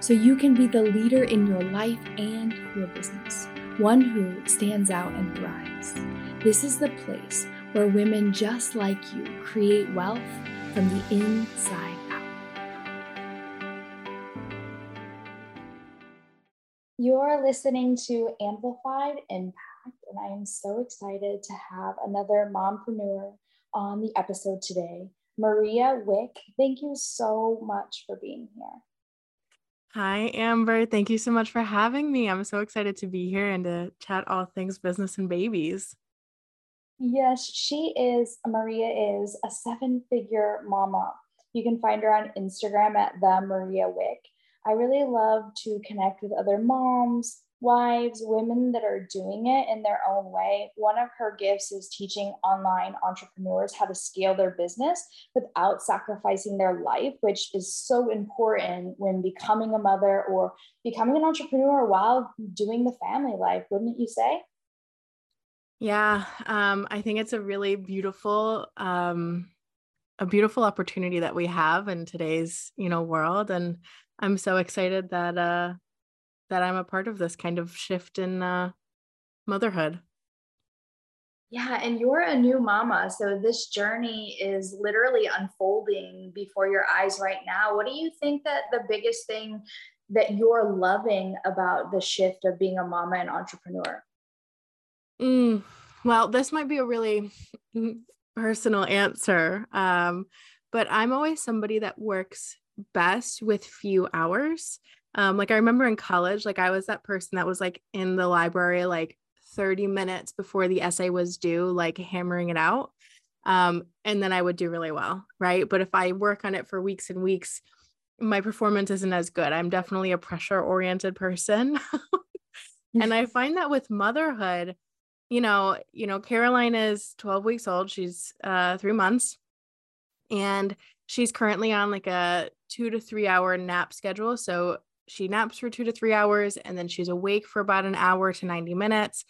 so you can be the leader in your life and your business, one who stands out and thrives. This is the place where women just like you create wealth from the inside out. You're listening to Amplified Impact, and I am so excited to have another mompreneur on the episode today, Maria Wick. Thank you so much for being here. Hi, Amber. Thank you so much for having me. I'm so excited to be here and to chat all things business and babies. Yes, she is, Maria is a seven figure mama. You can find her on Instagram at the Maria Wick. I really love to connect with other moms, wives, women that are doing it in their own way. One of her gifts is teaching online entrepreneurs how to scale their business without sacrificing their life, which is so important when becoming a mother or becoming an entrepreneur while doing the family life, wouldn't you say? Yeah, um, I think it's a really beautiful um, a beautiful opportunity that we have in today's you know world and I'm so excited that uh that I'm a part of this kind of shift in uh motherhood. Yeah, and you're a new mama. So this journey is literally unfolding before your eyes right now. What do you think that the biggest thing that you're loving about the shift of being a mama and entrepreneur? Mm, well, this might be a really personal answer. Um, but I'm always somebody that works best with few hours. Um, like I remember in college, like I was that person that was like in the library like 30 minutes before the essay was due, like hammering it out. Um, and then I would do really well, right? But if I work on it for weeks and weeks, my performance isn't as good. I'm definitely a pressure oriented person. and I find that with motherhood, you know, you know, Caroline is 12 weeks old. She's uh 3 months. And she's currently on like a two to three hour nap schedule. So she naps for two to three hours and then she's awake for about an hour to 90 minutes.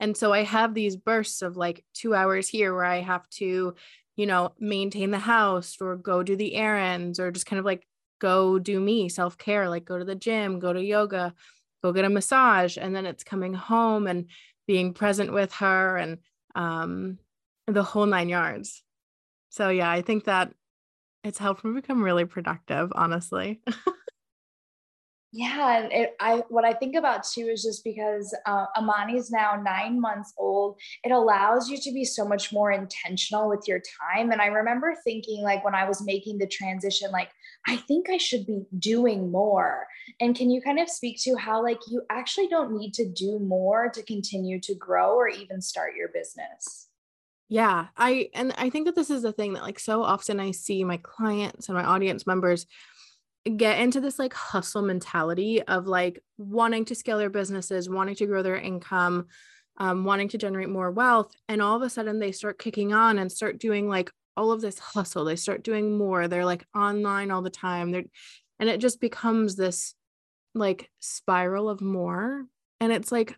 And so I have these bursts of like two hours here where I have to, you know, maintain the house or go do the errands or just kind of like go do me self care, like go to the gym, go to yoga, go get a massage. And then it's coming home and being present with her and um, the whole nine yards. So, yeah, I think that it's helped me become really productive, honestly. yeah, and it, I what I think about too is just because uh, Amani is now nine months old, it allows you to be so much more intentional with your time. And I remember thinking, like when I was making the transition, like I think I should be doing more. And can you kind of speak to how like you actually don't need to do more to continue to grow or even start your business? Yeah, I and I think that this is the thing that like so often I see my clients and my audience members get into this like hustle mentality of like wanting to scale their businesses, wanting to grow their income, um, wanting to generate more wealth, and all of a sudden they start kicking on and start doing like all of this hustle. They start doing more. They're like online all the time. They're and it just becomes this like spiral of more. And it's like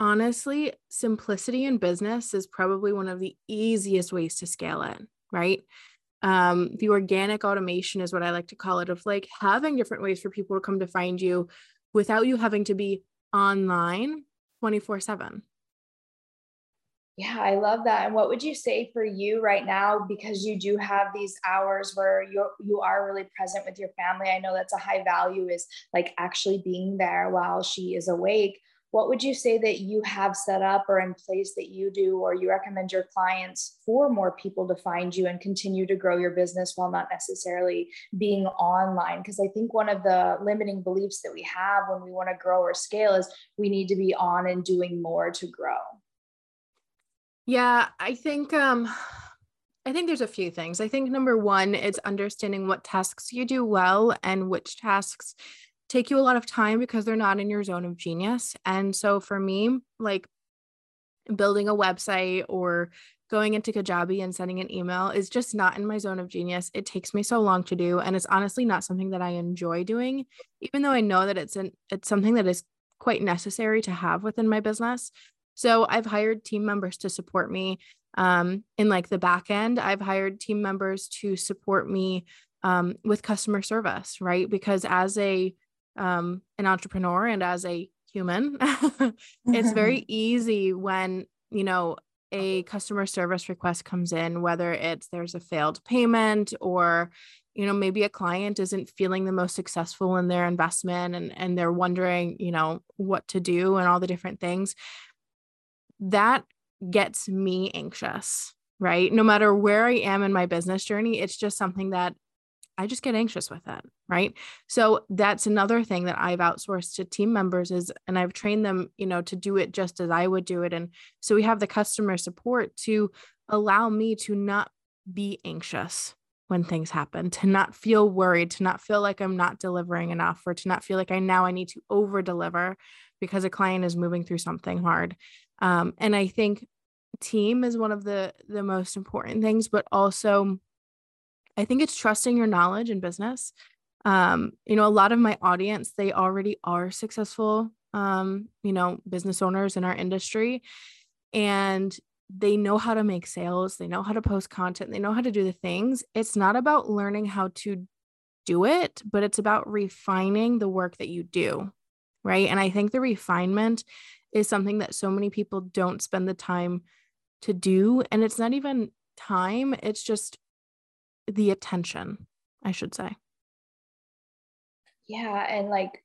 honestly, simplicity in business is probably one of the easiest ways to scale it, right? Um, the organic automation is what I like to call it of like having different ways for people to come to find you without you having to be online 24 7. Yeah, I love that. And what would you say for you right now because you do have these hours where you you are really present with your family? I know that's a high value is like actually being there while she is awake what would you say that you have set up or in place that you do or you recommend your clients for more people to find you and continue to grow your business while not necessarily being online because i think one of the limiting beliefs that we have when we want to grow or scale is we need to be on and doing more to grow yeah i think um I think there's a few things. I think number one is understanding what tasks you do well and which tasks take you a lot of time because they're not in your zone of genius. And so for me, like building a website or going into Kajabi and sending an email is just not in my zone of genius. It takes me so long to do and it's honestly not something that I enjoy doing even though I know that it's an it's something that is quite necessary to have within my business. So I've hired team members to support me um, in like the back end. I've hired team members to support me um, with customer service, right? Because as a um, an entrepreneur and as a human, it's very easy when you know a customer service request comes in, whether it's there's a failed payment or you know maybe a client isn't feeling the most successful in their investment and and they're wondering you know what to do and all the different things that gets me anxious right? No matter where i am in my business journey it's just something that I just get anxious with it. Right. So that's another thing that I've outsourced to team members is, and I've trained them, you know, to do it just as I would do it. And so we have the customer support to allow me to not be anxious when things happen, to not feel worried, to not feel like I'm not delivering enough, or to not feel like I now I need to over deliver because a client is moving through something hard. Um, and I think team is one of the the most important things, but also I think it's trusting your knowledge in business. Um, you know, a lot of my audience, they already are successful, um, you know, business owners in our industry. And they know how to make sales, they know how to post content, they know how to do the things. It's not about learning how to do it, but it's about refining the work that you do. Right. And I think the refinement is something that so many people don't spend the time to do. And it's not even time, it's just the attention, I should say. Yeah. And like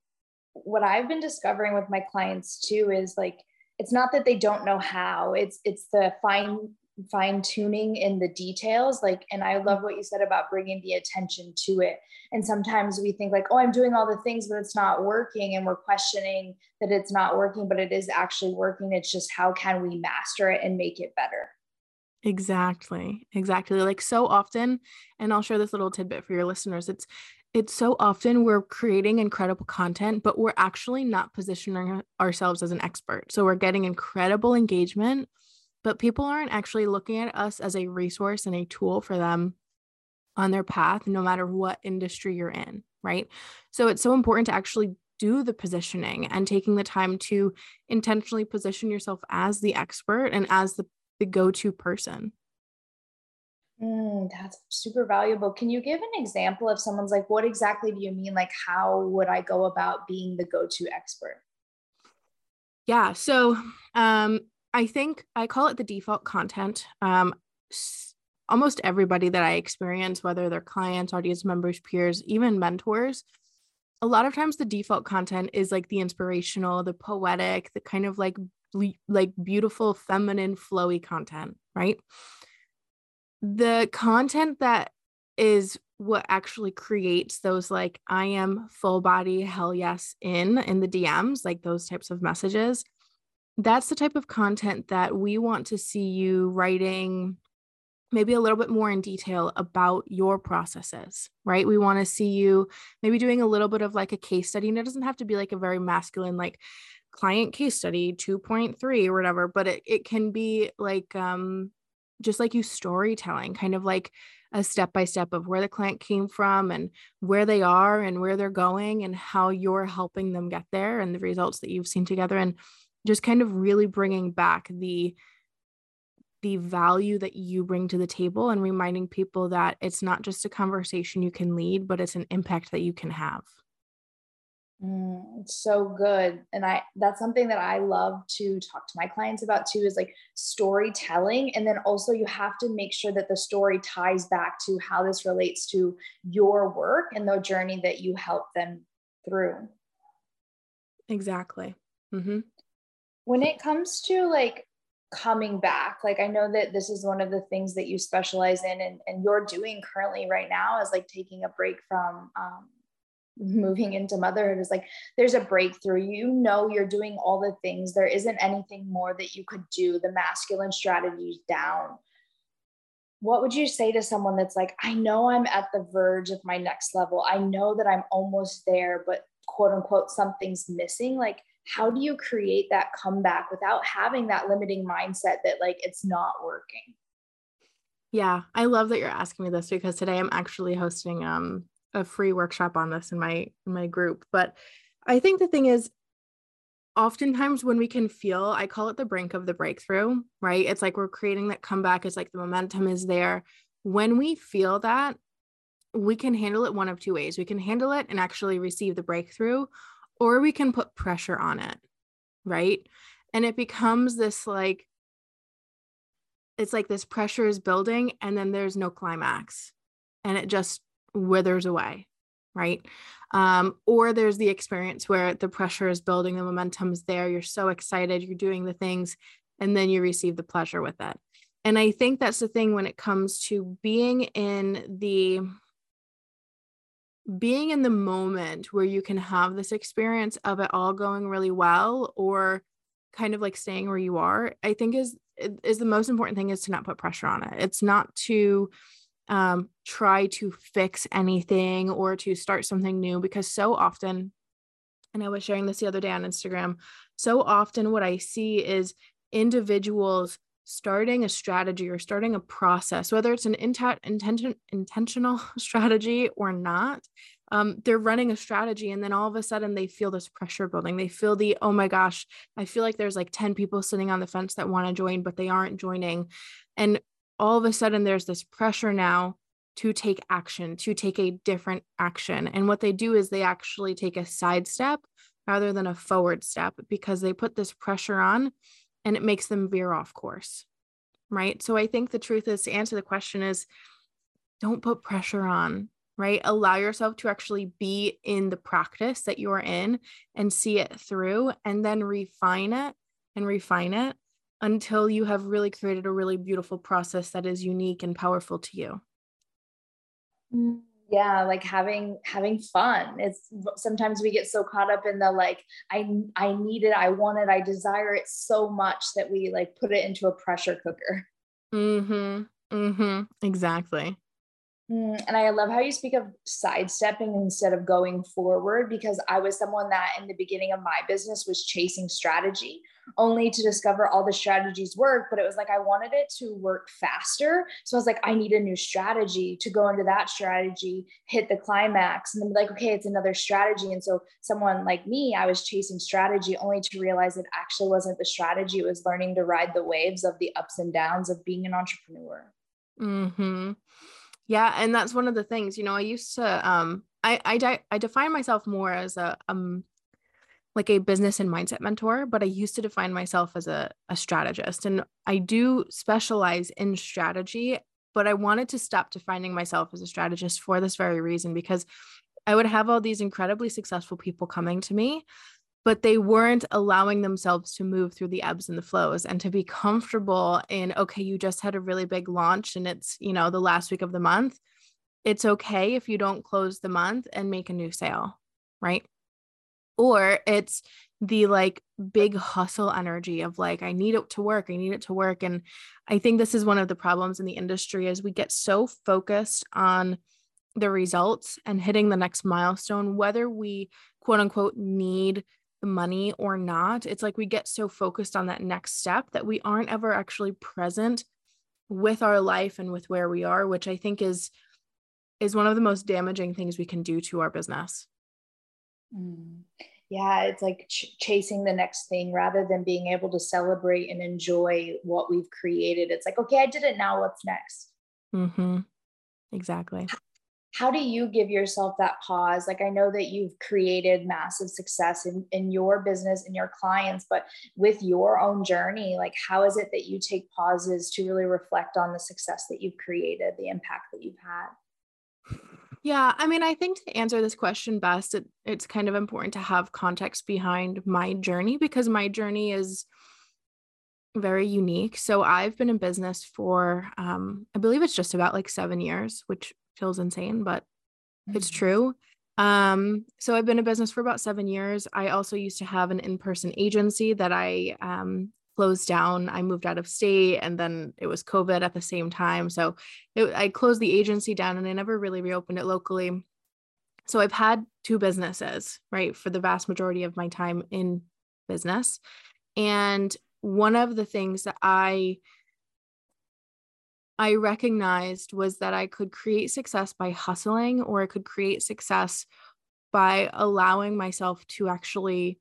what I've been discovering with my clients too is like, it's not that they don't know how it's it's the fine fine tuning in the details like and i love what you said about bringing the attention to it and sometimes we think like oh i'm doing all the things but it's not working and we're questioning that it's not working but it is actually working it's just how can we master it and make it better Exactly. Exactly. Like so often, and I'll share this little tidbit for your listeners. It's it's so often we're creating incredible content, but we're actually not positioning ourselves as an expert. So we're getting incredible engagement, but people aren't actually looking at us as a resource and a tool for them on their path, no matter what industry you're in. Right. So it's so important to actually do the positioning and taking the time to intentionally position yourself as the expert and as the the go-to person. Mm, that's super valuable. Can you give an example of someone's like what exactly do you mean? Like how would i go about being the go-to expert? Yeah so um i think i call it the default content. Um almost everybody that i experience whether they're clients audience members peers even mentors a lot of times the default content is like the inspirational the poetic the kind of like like beautiful feminine flowy content right the content that is what actually creates those like i am full body hell yes in in the dms like those types of messages that's the type of content that we want to see you writing maybe a little bit more in detail about your processes, right? We want to see you maybe doing a little bit of like a case study, and it doesn't have to be like a very masculine, like client case study 2.3 or whatever but it, it can be like um just like you storytelling kind of like a step by step of where the client came from and where they are and where they're going and how you're helping them get there and the results that you've seen together and just kind of really bringing back the the value that you bring to the table and reminding people that it's not just a conversation you can lead but it's an impact that you can have Mm, it's so good. And I that's something that I love to talk to my clients about too is like storytelling. And then also you have to make sure that the story ties back to how this relates to your work and the journey that you help them through. Exactly. Mm-hmm. When it comes to like coming back, like I know that this is one of the things that you specialize in and, and you're doing currently right now is like taking a break from um, moving into motherhood is like there's a breakthrough. You know you're doing all the things. There isn't anything more that you could do. The masculine strategies down. What would you say to someone that's like i know i'm at the verge of my next level. I know that i'm almost there but quote unquote something's missing? Like how do you create that comeback without having that limiting mindset that like it's not working? Yeah i love that you're asking me this because today i'm actually hosting um a free workshop on this in my in my group but i think the thing is oftentimes when we can feel i call it the brink of the breakthrough right? It's like we're creating that comeback it's like the momentum is there. When we feel that we can handle it one of two ways. We can handle it and actually receive the breakthrough or we can put pressure on it right? And it becomes this like it's like this pressure is building and then there's no climax. And it just withers away right? Um, or there's the experience where the pressure is building the momentum is there you're so excited you're doing the things and then you receive the pleasure with it. And i think that's the thing when it comes to being in the being in the moment where you can have this experience of it all going really well or kind of like staying where you are i think is is the most important thing is to not put pressure on it. It's not to um, try to fix anything or to start something new because so often and i was sharing this the other day on instagram so often what i see is individuals starting a strategy or starting a process, whether it's an intent, intention, intentional strategy or not, um, they're running a strategy and then all of a sudden they feel this pressure building. They feel the, oh my gosh, I feel like there's like 10 people sitting on the fence that want to join, but they aren't joining. And all of a sudden there's this pressure now to take action, to take a different action. And what they do is they actually take a side step rather than a forward step because they put this pressure on and it makes them veer off course. Right. So I think the truth is to answer the question is don't put pressure on, right? Allow yourself to actually be in the practice that you're in and see it through and then refine it and refine it until you have really created a really beautiful process that is unique and powerful to you. Mm yeah like having having fun. It's sometimes we get so caught up in the like i i need it i want it i desire it so much that we like put it into a pressure cooker. Mm-hmm mm-hmm exactly and I love how you speak of sidestepping instead of going forward because I was someone that in the beginning of my business was chasing strategy only to discover all the strategies work. But it was like I wanted it to work faster. So I was like, I need a new strategy to go into that strategy, hit the climax, and then be like, okay, it's another strategy. And so someone like me, I was chasing strategy only to realize it actually wasn't the strategy. It was learning to ride the waves of the ups and downs of being an entrepreneur. Hmm. Yeah, and that's one of the things, you know, I used to um I I I define myself more as a um like a business and mindset mentor, but I used to define myself as a a strategist and I do specialize in strategy, but I wanted to stop defining myself as a strategist for this very reason because I would have all these incredibly successful people coming to me but they weren't allowing themselves to move through the ebbs and the flows and to be comfortable in okay you just had a really big launch and it's you know the last week of the month. It's okay if you don't close the month and make a new sale right? Or it's the like big hustle energy of like i need it to work i need it to work and i think this is one of the problems in the industry is we get so focused on the results and hitting the next milestone whether we quote unquote need the money or not. It's like we get so focused on that next step that we aren't ever actually present with our life and with where we are, which I think is is one of the most damaging things we can do to our business. Mm. Yeah, it's like ch- chasing the next thing rather than being able to celebrate and enjoy what we've created. It's like, okay, I did it now. What's next? Mm-hmm. Exactly how do you give yourself that pause? Like i know that you've created massive success in, in your business and your clients but with your own journey like how is it that you take pauses to really reflect on the success that you've created the impact that you've had? Yeah i mean i think to answer this question best it, it's kind of important to have context behind my journey because my journey is very unique. So i've been in business for um, i believe it's just about like seven years which feels insane, but mm-hmm. it's true. Um, so I've been in business for about seven years. I also used to have an in-person agency that I um, closed down. I moved out of state and then it was COVID at the same time. So it, I closed the agency down and I never really reopened it locally. So I've had two businesses, right, for the vast majority of my time in business. And one of the things that I I recognized was that I could create success by hustling or I could create success by allowing myself to actually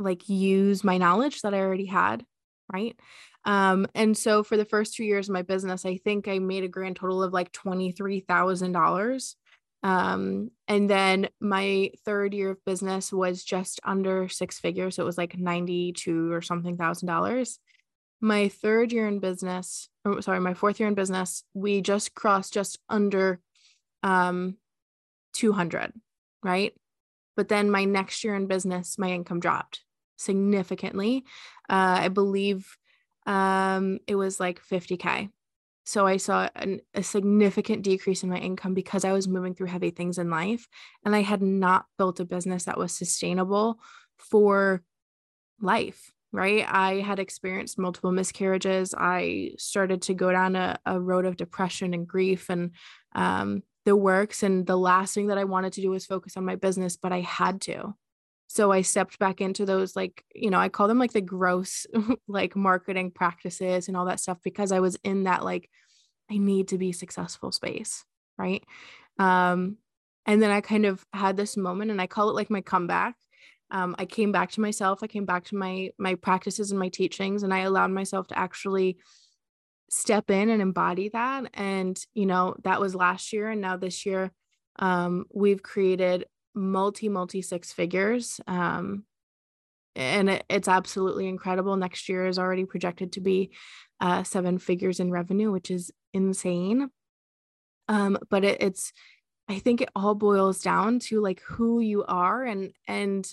like use my knowledge that I already had, right? Um, and so for the first two years of my business, I think I made a grand total of like $23,000. Um, and then my third year of business was just under six figures. So it was like 92 or something thousand dollars my third year in business, or sorry, my fourth year in business, we just crossed just under um 200, right? But then my next year in business, my income dropped significantly. Uh, I believe um, it was like 50K. So I saw an, a significant decrease in my income because I was moving through heavy things in life and I had not built a business that was sustainable for life right? I had experienced multiple miscarriages. I started to go down a, a road of depression and grief and um, the works. And the last thing that I wanted to do was focus on my business, but I had to. So I stepped back into those, like, you know, I call them like the gross, like marketing practices and all that stuff because I was in that, like, I need to be successful space. Right. Um, and then I kind of had this moment and I call it like my comeback um, i came back to myself i came back to my my practices and my teachings and i allowed myself to actually step in and embody that and you know that was last year and now this year um, we've created multi multi six figures um, and it, it's absolutely incredible. Next year is already projected to be uh, seven figures in revenue which is insane. Um, but it, it's i think it all boils down to like who you are and and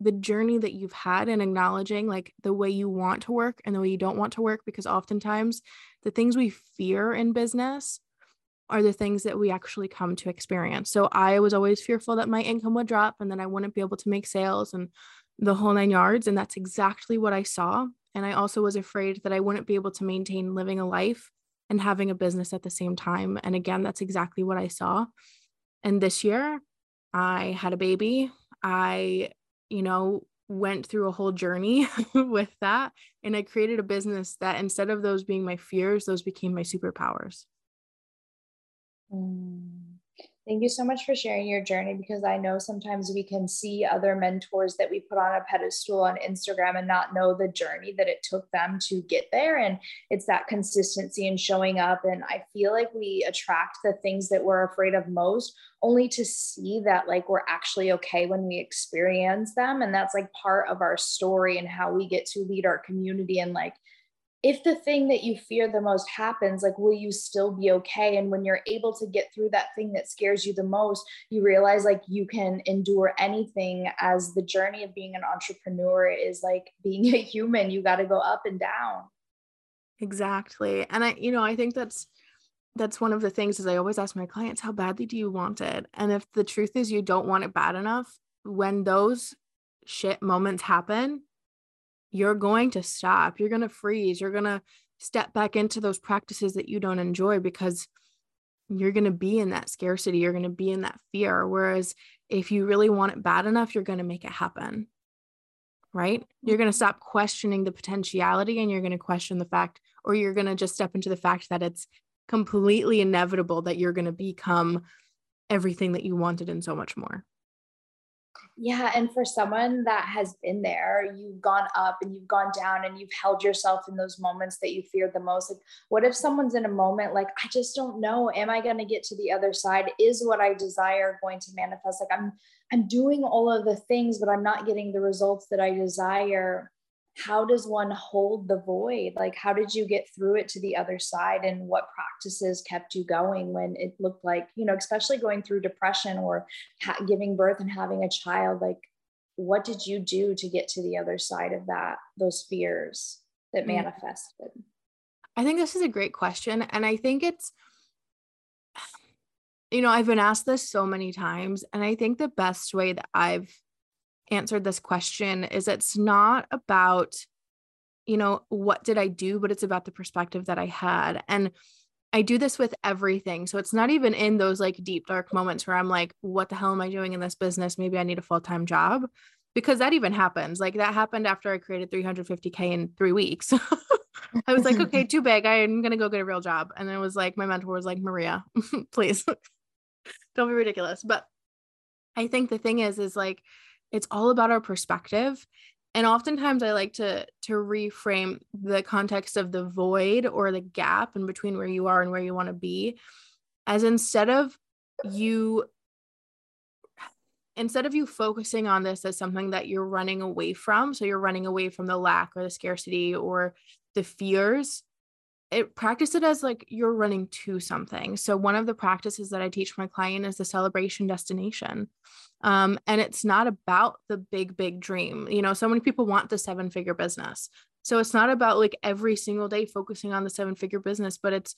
the journey that you've had and acknowledging like the way you want to work and the way you don't want to work because oftentimes the things we fear in business are the things that we actually come to experience. So I was always fearful that my income would drop and then I wouldn't be able to make sales and the whole nine yards and that's exactly what I saw and I also was afraid that I wouldn't be able to maintain living a life and having a business at the same time and again that's exactly what I saw. And this year I had a baby. I you know, went through a whole journey with that. And I created a business that instead of those being my fears, those became my superpowers. Mm. Thank you so much for sharing your journey because I know sometimes we can see other mentors that we put on a pedestal on Instagram and not know the journey that it took them to get there. And it's that consistency and showing up. And I feel like we attract the things that we're afraid of most only to see that like we're actually okay when we experience them. And that's like part of our story and how we get to lead our community and like if the thing that you fear the most happens, like, will you still be okay? And when you're able to get through that thing that scares you the most, you realize like you can endure anything as the journey of being an entrepreneur is like being a human. You got to go up and down. Exactly. And I, you know, I think that's, that's one of the things is I always ask my clients, how badly do you want it? And if the truth is you don't want it bad enough, when those shit moments happen, you're going to stop. You're going to freeze. You're going to step back into those practices that you don't enjoy because you're going to be in that scarcity. You're going to be in that fear. Whereas if you really want it bad enough, you're going to make it happen. Right? You're going to mm-hmm. stop questioning the potentiality and you're going to question the fact, or you're going to just step into the fact that it's completely inevitable that you're going to become everything that you wanted and so much more. Yeah. And for someone that has been there, you've gone up and you've gone down and you've held yourself in those moments that you feared the most. Like, what if someone's in a moment like, I just don't know, am I going to get to the other side? Is what I desire going to manifest? Like, I'm, I'm doing all of the things, but I'm not getting the results that I desire how does one hold the void like how did you get through it to the other side and what practices kept you going when it looked like you know especially going through depression or ha- giving birth and having a child like what did you do to get to the other side of that those fears that mm. manifested i think this is a great question and i think it's you know i've been asked this so many times and i think the best way that i've answered this question is it's not about you know what did i do but it's about the perspective that i had and I do this with everything. So it's not even in those like deep, dark moments where I'm like, what the hell am I doing in this business? Maybe I need a full time job because that even happens. Like that happened after I created 350K in three weeks. I was like, okay, too big. I'm going to go get a real job. And then it was like, my mentor was like, Maria, please don't be ridiculous. But I think the thing is, is like, it's all about our perspective. And oftentimes i like to to reframe the context of the void or the gap in between where you are and where you want to be as instead of you instead of you focusing on this as something that you're running away from so you're running away from the lack or the scarcity or the fears it practice it as like you're running to something so one of the practices that i teach my client is the celebration destination um, and it's not about the big, big dream. You know, so many people want the seven figure business. So it's not about like every single day focusing on the seven figure business, but it's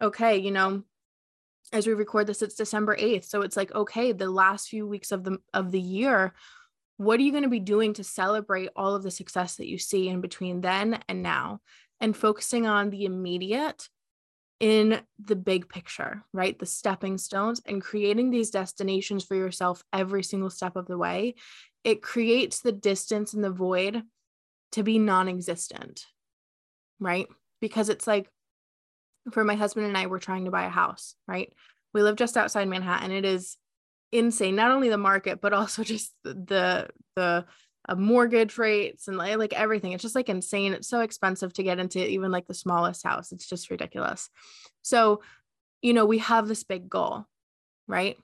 okay, you know, as we record this, it's December 8th. So it's like, okay, the last few weeks of the of the year, what are you going to be doing to celebrate all of the success that you see in between then and now? And focusing on the immediate in the big picture, right? The stepping stones and creating these destinations for yourself every single step of the way. It creates the distance and the void to be non existent, right? Because it's like for my husband and I, we're trying to buy a house, right? We live just outside Manhattan. It is insane, not only the market, but also just the, the, uh, mortgage rates and like, like everything. It's just like insane. It's so expensive to get into even like the smallest house. It's just ridiculous. So, you know, we have this big goal, right?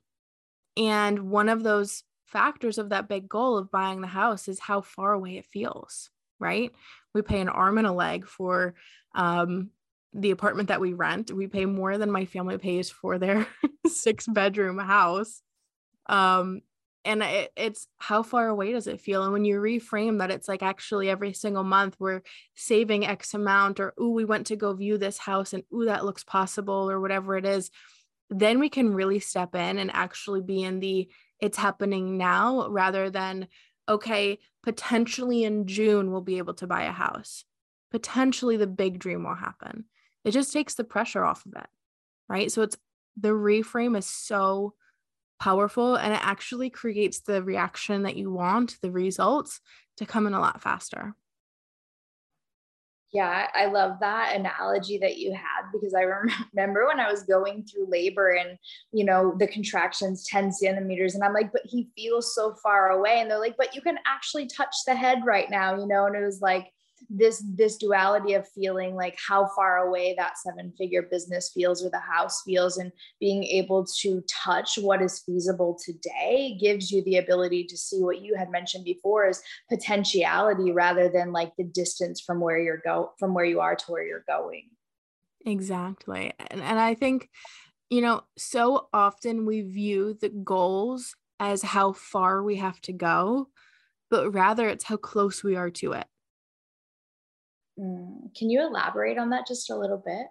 And one of those factors of that big goal of buying the house is how far away it feels, right? We pay an arm and a leg for um, the apartment that we rent. We pay more than my family pays for their six bedroom house. Um, and it, it's how far away does it feel? And when you reframe that it's like actually every single month we're saving x amount or ooh we went to go view this house and ooh that looks possible or whatever it is then we can really step in and actually be in the it's happening now rather than okay potentially in june we'll be able to buy a house. Potentially the big dream will happen. It just takes the pressure off of it right? So it's the reframe is so powerful and it actually creates the reaction that you want, the results to come in a lot faster. Yeah, I love that analogy that you had because I remember when I was going through labor and, you know, the contractions 10 centimeters. And I'm like, but he feels so far away. And they're like, but you can actually touch the head right now, you know? And it was like, this this duality of feeling like how far away that seven figure business feels or the house feels and being able to touch what is feasible today gives you the ability to see what you had mentioned before is potentiality rather than like the distance from where you're go from where you are to where you're going. Exactly. And, and i think you know so often we view the goals as how far we have to go but rather it's how close we are to it Mm, can you elaborate on that just a little bit?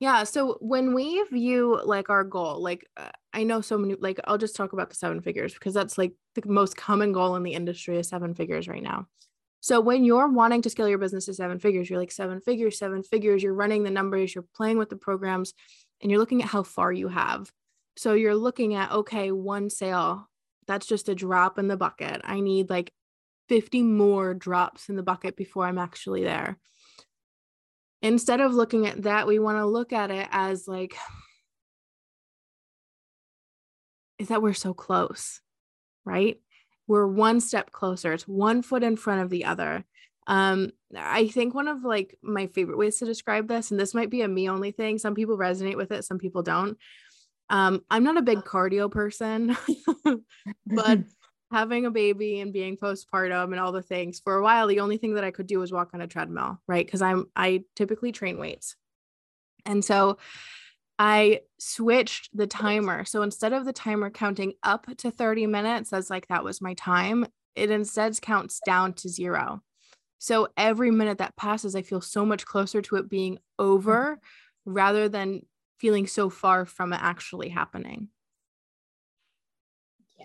Yeah. So when we view like our goal, like uh, I know so many, like I'll just talk about the seven figures because that's like the most common goal in the industry is seven figures right now. So when you're wanting to scale your business to seven figures, you're like seven figures, seven figures, you're running the numbers, you're playing with the programs, and you're looking at how far you have. So you're looking at, okay, one sale, that's just a drop in the bucket. I need like 50 more drops in the bucket before I'm actually there. Instead of looking at that, we want to look at it as like, is that we're so close, right? We're one step closer. It's one foot in front of the other. Um, I think one of like my favorite ways to describe this, and this might be a me only thing. Some people resonate with it, some people don't. Um, I'm not a big cardio person, but having a baby and being postpartum and all the things for a while the only thing that i could do was walk on a treadmill right? Because i'm i typically train weights. And so i switched the timer. So instead of the timer counting up to 30 minutes as like that was my time it instead counts down to zero. So every minute that passes i feel so much closer to it being mm-hmm. over rather than feeling so far from it actually happening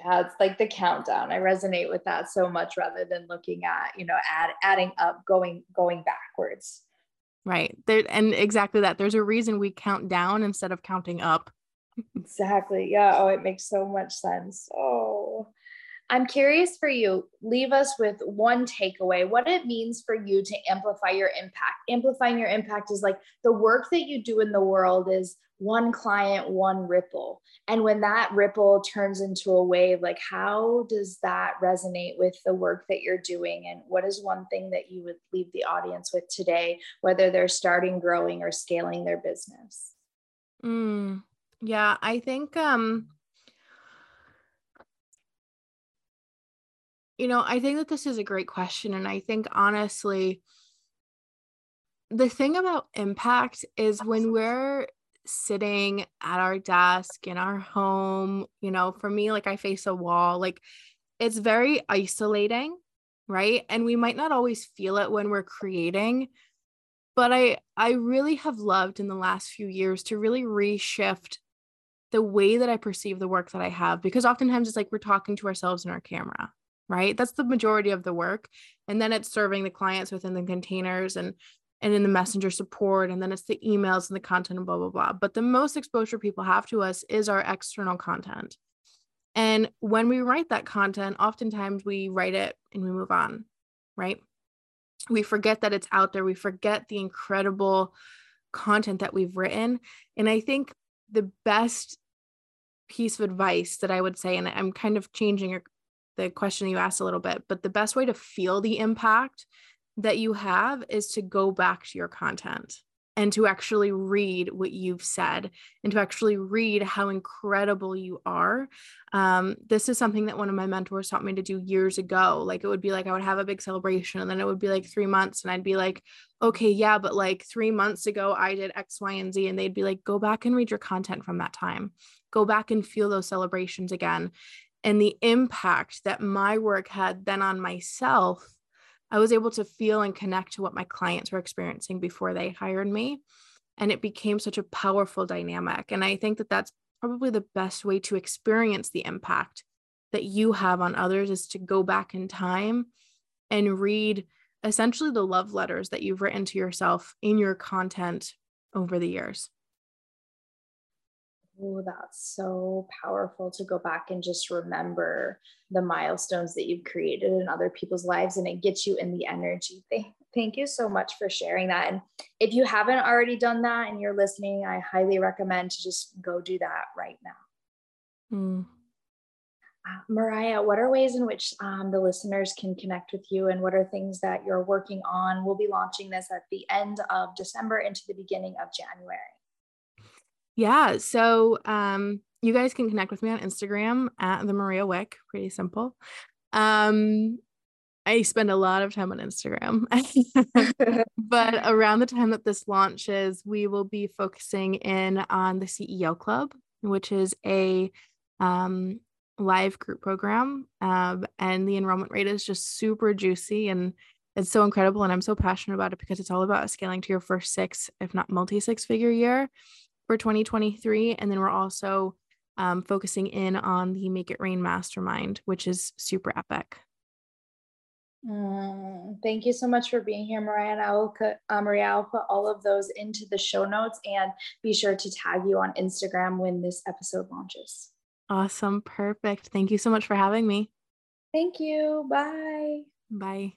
yeah it's like the countdown i resonate with that so much rather than looking at you know add, adding up going going backwards Right. There and exactly that. There's a reason we count down instead of counting up. Exactly. Yeah. Oh, it makes so much sense. Oh. I'm curious for you, leave us with one takeaway, what it means for you to amplify your impact. Amplifying your impact is like the work that you do in the world is one client, one ripple. And when that ripple turns into a wave, like how does that resonate with the work that you're doing? And what is one thing that you would leave the audience with today, whether they're starting, growing, or scaling their business? Mm, yeah, I think um you know, I think that this is a great question. And I think honestly, the thing about impact is when we're sitting at our desk in our home, you know, for me, like I face a wall, like it's very isolating, right? And we might not always feel it when we're creating. But I I really have loved in the last few years to really reshift the way that I perceive the work that I have because oftentimes it's like we're talking to ourselves in our camera, right? That's the majority of the work. And then it's serving the clients within the containers and and in the messenger support and then it's the emails and the content and blah blah blah. But the most exposure people have to us is our external content. And when we write that content, oftentimes we write it and we move on, right? We forget that it's out there. We forget the incredible content that we've written. And I think the best piece of advice that I would say, and I'm kind of changing the question you asked a little bit, but the best way to feel the impact that you have is to go back to your content and to actually read what you've said and to actually read how incredible you are. Um, this is something that one of my mentors taught me to do years ago. Like it would be like I would have a big celebration and then it would be like three months and I'd be like, okay, yeah, but like three months ago I did X, Y, and Z. And they'd be like, go back and read your content from that time. Go back and feel those celebrations again. And the impact that my work had then on myself I was able to feel and connect to what my clients were experiencing before they hired me. And it became such a powerful dynamic. And I think that that's probably the best way to experience the impact that you have on others is to go back in time and read essentially the love letters that you've written to yourself in your content over the years. Oh, that's so powerful to go back and just remember the milestones that you've created in other people's lives and it gets you in the energy. Thank, thank you so much for sharing that. And if you haven't already done that and you're listening, I highly recommend to just go do that right now. Mm. Uh, Mariah, what are ways in which um, the listeners can connect with you and what are things that you're working on? We'll be launching this at the end of December into the beginning of January. Yeah. So um, you guys can connect with me on Instagram at the Maria Wick. Pretty simple. Um, I spend a lot of time on Instagram. but around the time that this launches, we will be focusing in on the CEO Club, which is a um, live group program. Um, and the enrollment rate is just super juicy and it's so incredible. And I'm so passionate about it because it's all about scaling to your first six, if not multi six figure year for 2023. And then we're also um, focusing in on the Make It Rain Mastermind, which is super epic. Mm, thank you so much for being here, Mariah. And I will uh, Maria, I'll put all of those into the show notes and be sure to tag you on Instagram when this episode launches. Awesome. Perfect. Thank you so much for having me. Thank you. Bye. Bye.